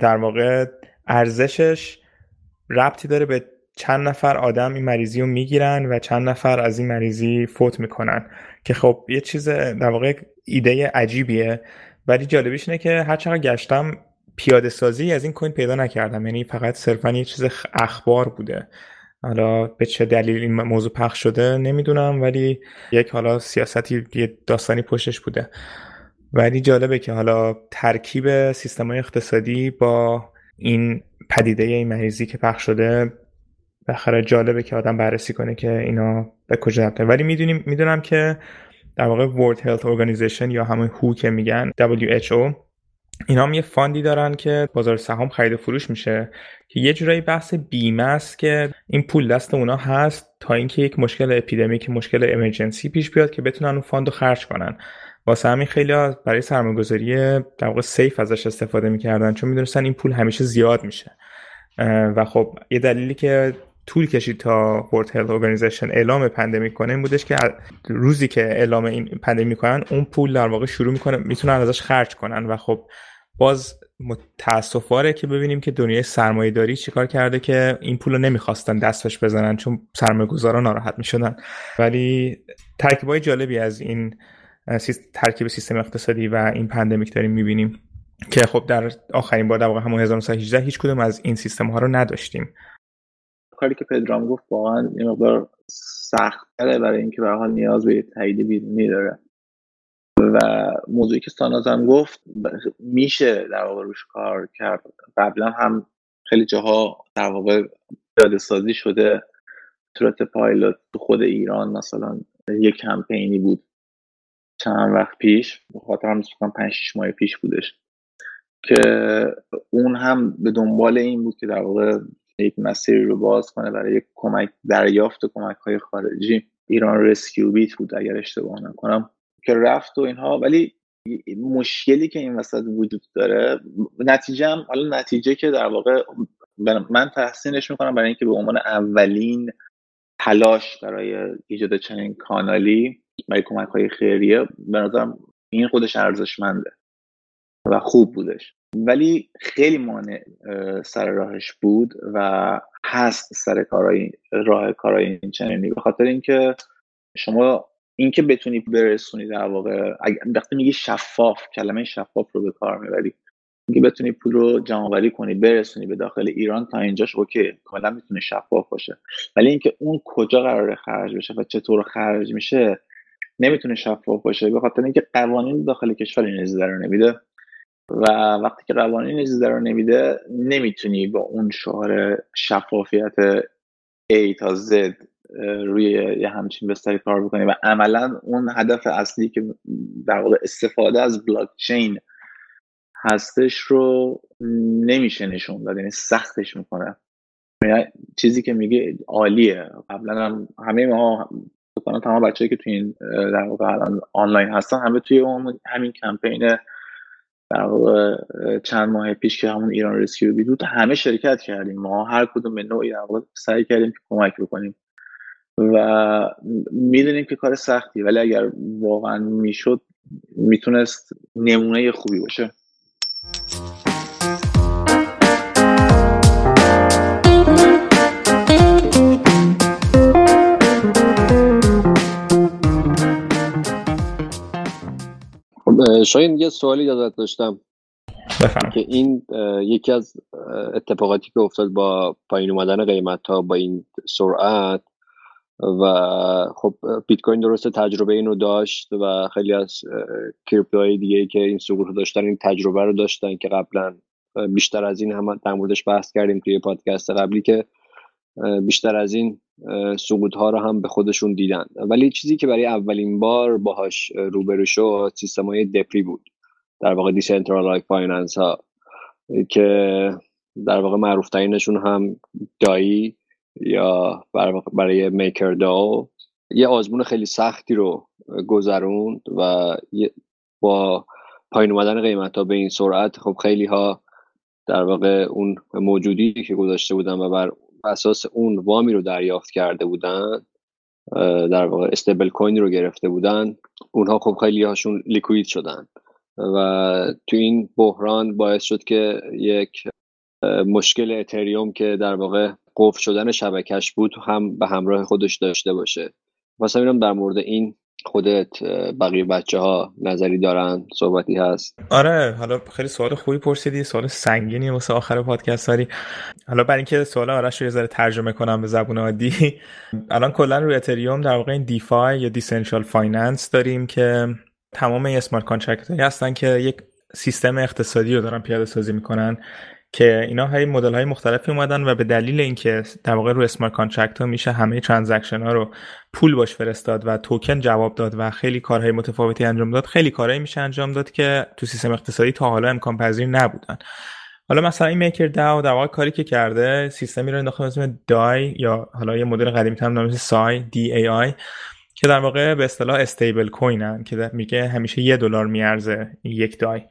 A: در واقع ارزشش ربطی داره به چند نفر آدم این مریضی رو می‌گیرن و چند نفر از این مریضی فوت می‌کنن. که خب یه چیز در واقع ایده عجیبیه. ولی جالبیش اینه که هر چقدر گشتم پیاده سازی از این کوین پیدا نکردم. یعنی فقط صرفا یه چیز اخبار بوده. حالا به چه دلیل این موضوع پخش شده نمی‌دونم ولی یک حالا سیاستی یه داستانی پشتش بوده. ولی جالبه که حالا ترکیب سیستم اقتصادی با این پدیده این مریضی که پخش شده بخره جالبه که آدم بررسی کنه که اینا به کجا رفته. ولی می‌دونیم می‌دونم که در واقع World Health Organization یا همون هو که میگن WHO اینا هم یه fund ی دارن که بازار سهام خرید و فروش میشه. که یه جورایی بحث بیمه است که این پول دست اونا هست تا اینکه یک مشکل epidemic مشکل emergency پیش بیاد که بتونن اون fund رو خرج کنن. واسه همین خیلی برای سرمایه‌گذاری در واقع safe ازش استفاده می‌کردن چون می‌دونستن این پول همیشه زیاد میشه. و خب یه دلیلی که طول کشید تا World Health Organization اعلام pandemic کنه این بودش که روزی که اعلام این pandemic کنن اون پول در واقع شروع می‌کنه می‌تونن ازش خرج کنن. و خب باز متاسف‌باره که ببینیم که دنیای سرمایه داری چیکار کرده که این پول رو نمی‌خواستن دستش بزنن چون سرمایه گذارا ناراحت می‌شدن. ولی ترکیبای جالبی از این ترکیب سیستم اقتصادی و این pandemic داریم می‌بینیم که خب در آخرین بار در واقع همون 1918 هیچ کدوم از این سیستم ها رو نداشتیم.
E: کاری که پدرام گفت واقعا یه مقدار سختره برای اینکه به حال نیاز به تایید بیرونی داره. و موضوعی که ساناز هم گفت میشه در واقع روش کار کرد. قبلا هم خیلی جاها در واقع پیاده سازی شده صورت پایلوت تو خود ایران. مثلا یک کمپینی بود چند وقت پیش خاطرم هم 5 6 ماه پیش بودش که اون هم به دنبال این بود که در واقع یک مسیری رو باز کنه برای کمک دریافت کمک های خارجی. ایران رسکیو بیت بود اگر اشتباه نکنم. که رفت و اینها ولی مشکلی که این وسط وجود داره نتیجه هم حالا نتیجه که در واقع من تحسینش می‌کنم برای اینکه به عنوان اولین تلاش برای ایجاد چنین کانالی برای کمک های خیریه به نظرم این خودش ارزشمنده و خوب بودش. ولی خیلی مانع سر راهش بود و هست سر کارهای راه کارهای این چنینی. به خاطر اینکه شما اینکه بتونی برسونی در واقع وقتی میگی شفاف کلمه شفاف رو به کار می‌بری اینکه بتونی پول رو جمع کنی برسونی به داخل ایران تا اینجاش اوکی کاملا می‌تونه شفاف باشه. ولی اینکه اون کجا قراره خرج بشه و چطور خرج میشه نمی‌تونه شفاف باشه به خاطر اینکه قوانین داخل کشور این رو نمیده. و وقتی که قوانین اجازه رو نمیده نمی‌تونی با اون شعار شفافیت A تا Z روی یه همچین بستری کار بکنی. و عملا اون هدف اصلی که در واقع استفاده از بلاک چین هستش رو نمیشه نشون داد یعنی سختش می‌کنه. یعنی چیزی که میگه عالیه. قبلا هم همه ما تمام بچه‌ای که توی این در واقع الان آنلاین هستن همه توی همین کمپین در واقع چند ماه پیش که همون ایران رسکیو بود همه شرکت کردیم. ما هر کدوم به نوعی در واقع سعی کردیم که کمک بکنیم. و می‌دونیم که کار سختی ولی اگر واقعا می‌شد می‌تونست نمونه خوبی باشه.
G: شاید یه سوالی ازت داشتم. که این یکی از اتفاقاتی که افتاد با پایین اومدن قیمت ها با این سرعت و خب بیت کوین درسته تجربه اینو داشت و خیلی از کریپتوهای دیگه که این سقوط رو داشتن این تجربه رو داشتن که قبلا بیشتر از این هم در موردش بحث کردیم توی پادکست قبلی که بیشتر از این سقوط ها رو هم به خودشون دیدن. ولی چیزی که برای اولین بار باهاش روبرو شد سیستم های دپری بود. در واقع decentralized finance ها که در واقع معروف ترینشون هم دای یا برای MakerDAO یه آزمون خیلی سختی رو گذروند و با پایین اومدن قیمت ها به این سرعت خب خیلی ها در واقع اون موجودی که گذاشته بودن و بر اساس اون وامی رو دریافت کرده بودن در واقع stablecoin رو گرفته بودن. اونها خب خیلی هاشون لیکوید شدن و تو این بحران باعث شد که یک مشکل اتریوم که در واقع قفل شدن شبکش بود هم به همراه خودش داشته باشه. واسه میرم در مورد این خودت بقیه بچه ها نظری دارن صحبتی هست؟
A: آره حالا خیلی سوال خوبی پرسیدی سوال سنگینی واسه آخر پادکست داری. حالا برای اینکه سوال آرش رو یه ذره ترجمه کنم به زبون عادی. الان کلا روی اتریوم در واقع این DeFi یا decentralized finance داریم که تمام smart contract هستن که یک سیستم اقتصادی رو دارن پیاده سازی می‌کنن. که اینا های مدل های مختلفی اومدن و به دلیل اینکه در واقع رو smart contract ها میشه همه transaction ها رو پول باش فرستاد و توکن جواب داد و خیلی کارهای متفاوتی انجام داد خیلی کارهایی میشه انجام داد که تو سیستم اقتصادی تا حالا امکان پذیر نبودن. حالا مثلا این MakerDAO در واقع کاری که کرده سیستمی رو انداخته اسم دای یا حالا یه مدل قدیمی تر نام سای دی ای آی که در واقع به اصطلاح استیبل کوینن که میگه همیشه یه دلار میارزه یک دای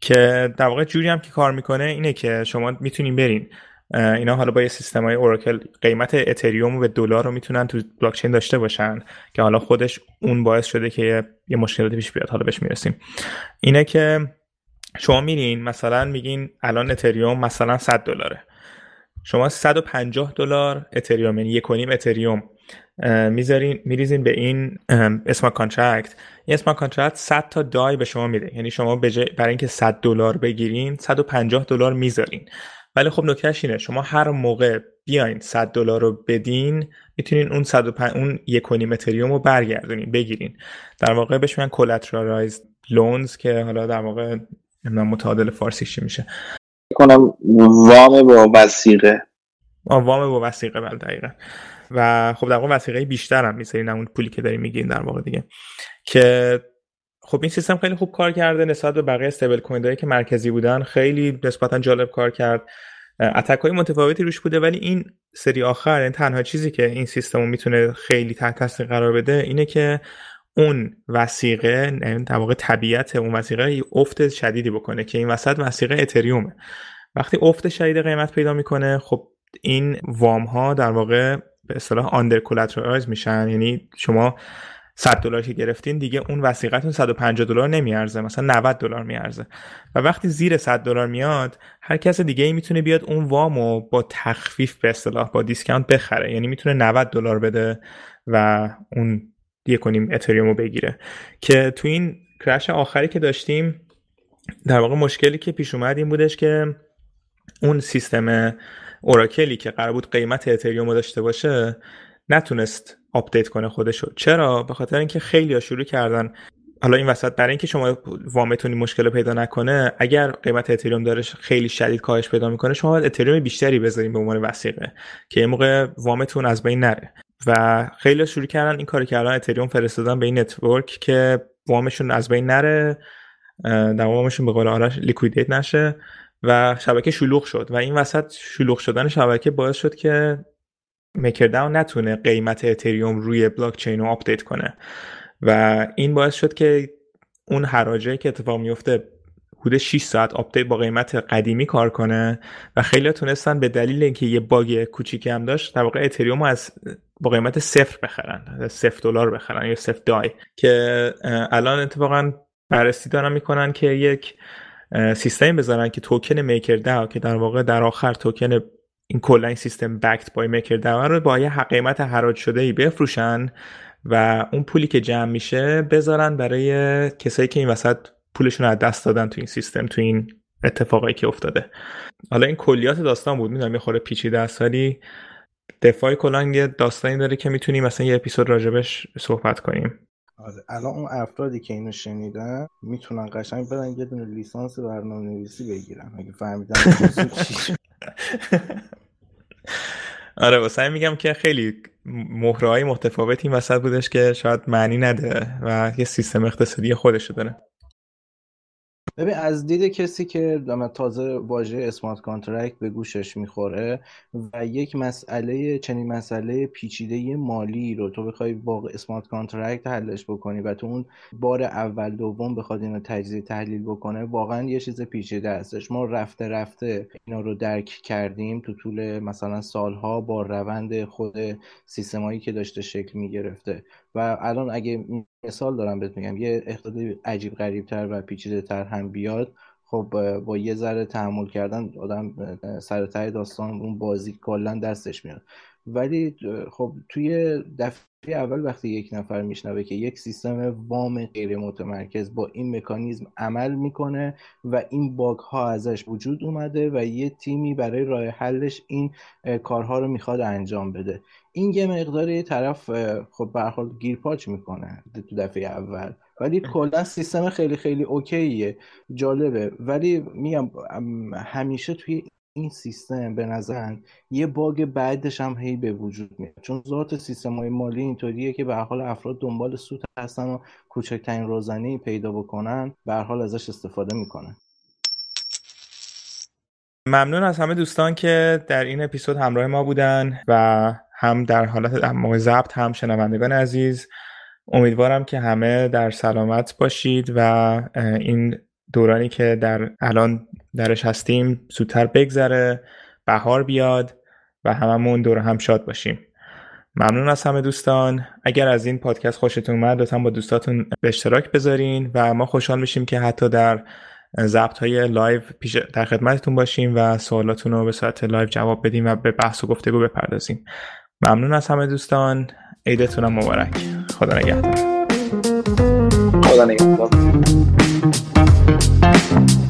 A: که در واقع جوری هم که کار می‌کنه اینه که شما می‌تونین برین. اینا حالا با یه سیستم های اوراکل قیمت اتریوم و دلار رو می‌تونن تو بلاک چین داشته باشن که حالا خودش اون باعث شده که یه مشکلاتی پیش بیاد. حالا بهش می‌رسیم. اینه که شما میرین مثلا میگین الان اتریوم مثلا 100 دلاره. شما 150 دلار اتریوم یعنی یک اتریوم. می‌ذارین میریزین به این smart contract. این smart contract 100 تا دای به شما میده. یعنی شما برای اینکه 100 دلار بگیرین 150 دلار می‌ذارین. ولی خب نکتهش اینه شما هر موقع بیاین 100 دلار رو بدین می‌تونین اون 105 اون یک اتریوم رو برگردونین بگیرین. در واقع بهش میگن collateralized loans که حالا در واقع معادل فارسیش میشه.
E: کنم وام با وثیقه
A: وام با وسیقه بله دقیقا. و خب در واقع وسیقه بیشتر هم می‌ذارین اون پولی که دارین میگین در واقع دیگه. که خب این سیستم خیلی خوب کار کرده نسبت به بقیه استیبل کوین که مرکزی بودن خیلی نسبتا جالب کار کرد. اتک های متفاوتی روش بوده ولی این سری آخر این یعنی تنها چیزی که این سیستم می‌تونه خیلی تحت قرار بده اینه که اون وسیقه یعنی در واقع طبیعت اون وسیقه افت شدیدی بکنه که این وسط وسیقه اتریومه. وقتی افت شدید قیمت پیدا می‌کنه خب این وام ها در واقع به اصطلاح آندر میشن. یعنی شما 100 دلار که گرفتین دیگه اون وسیقتون 150 دلار نمیارزه مثلا 90 دلار میارزه. و وقتی زیر 100 دلار میاد هر کس دیگه ای می‌تونه بیاد اون وامو با تخفیف به اصطلاح با دیسکانت بخره. یعنی می‌تونه 90 دلار بده و اون یک کنیم اتریومو بگیره. که تو این crash آخری که داشتیم در واقع مشکلی که پیش اومد این بودش که اون سیستم oracle ی که قرار بود قیمت اتریوم داشته باشه نتونست آپدیت کنه خودشو. چرا؟ به خاطر اینکه خیلی شروع کردن. حالا این وسط برای اینکه شما وامتون مشکل پیدا نکنه اگر قیمت اتریوم داره خیلی شدید کاهش پیدا می‌کنه شما باید اتریوم بیشتری بذارین به عنوان وثیقه که یه موقع وامتون از بین نره. و خیلی شروع کردن این کار کردن اتریوم فرستادن به این network که وامشون از بین نره در وامشون به قول آرش liquidate نشه. و شبکه شلوغ شد و این وسط شلوغ شدن شبکه باعث شد که MakerDAO نتونه قیمت اتریوم روی بلاک چین رو آپدیت کنه. و این باعث شد که اون حراجه که اتفاق میفته حدود 6 ساعت آپدیت با قیمت قدیمی کار کنه و خیلی تونستن به دلیل اینکه یه باگ کوچیکی هم داشت در واقع اتریوم از با قیمت صفر بخرن صفر دلار بخرن یا صفر دای که الان اتفاقا بررسی دارن می‌کنن که یک سیستم بذارن که توکن میکر داو که در واقع در آخر توکن این کلا این سیستم بکت با میکر داو رو با یه قیمت حراج شده ای بفروشن و اون پولی که جمع میشه بذارن برای کسایی که این وسط پولشون رو از دست دادن تو این سیستم تو این اتفاقایی که افتاده. حالا این کلیات داستان بود می‌دونم یه خورده پیچیده است ولی دفاع کلان یه داستانی داره که می‌تونیم مثلا یه اپیزود راجبش صحبت کنیم.
C: آره الان اون افرادی که اینو شنیدن می‌تونن قشنگ برن یه دونه لیسانس برنامه نویسی بگیرن. اگه فهمیدن
A: آره واسه میگم که خیلی مهره های متفاوتی وسط بودش که شاید معنی نده و یه سیستم اقتصادی خودشو داره.
C: ببین از دید کسی که تازه واژه smart contract به گوشش می‌خوره و یک مسئله چنین مسئله پیچیده مالی رو تو بخوای با smart contract حلش بکنی و تو اون بار اول دوم بخواد اینو تجزیه تحلیل بکنه واقعا یه چیز پیچیده هستش. ما رفته رفته اینا رو درک کردیم تو طول مثلا سالها با روند خود سیستمایی که داشته شکل می‌گرفته. و الان اگه مثال دارم بهت میگم یه اقتصاد عجیب غریب تر و پیچیده تر هم بیاد خب با یه ذره تحمل کردن آدم سر داستان اون بازی کلا دستش میاد. ولی خب توی دفعه اول وقتی یک نفر میشنوه که یک سیستم وام غیر متمرکز با این مکانیزم عمل می‌کنه و این باگ ها ازش وجود اومده و یه تیمی برای راه حلش این کارها رو می‌خواد انجام بده. این یه مقداری طرف خب به گیرپاچ می‌کنه تو دفعه اول. ولی کلا سیستم خیلی خیلی اوکیه. جالبه. ولی میگم همیشه توی این سیستم به نظر یه باگ بعدش هم هی به وجود میاد. چون ذات سیستم های مالی اینطوریه که به حال افراد دنبال سود هستن و کوچکترین روزنه پیدا بکنن به حال ازش استفاده می‌کنن.
A: ممنون از همه دوستان که در این اپیزود همراه ما بودن و هم در حالت موقع ضبط هم شنوندگان عزیز. امیدوارم که همه در سلامت باشید و این دورانی که در الان درش هستیم زودتر بگذره بهار بیاد و هممون دور هم شاد باشیم. ممنون از همه دوستان. اگر از این پادکست خوشتون اومد لطفا با دوستاتون به اشتراک بذارین و ما خوشحال میشیم که حتی در ضبط های live پیش در خدمتتون باشیم و سوالاتون رو به صورت live جواب بدیم و به بحث و گفتگو بپردازیم. ممنون از همه دوستان. عیدتونم مبارک. خدا نگهدار.
E: خدا نگهدار. Thank you.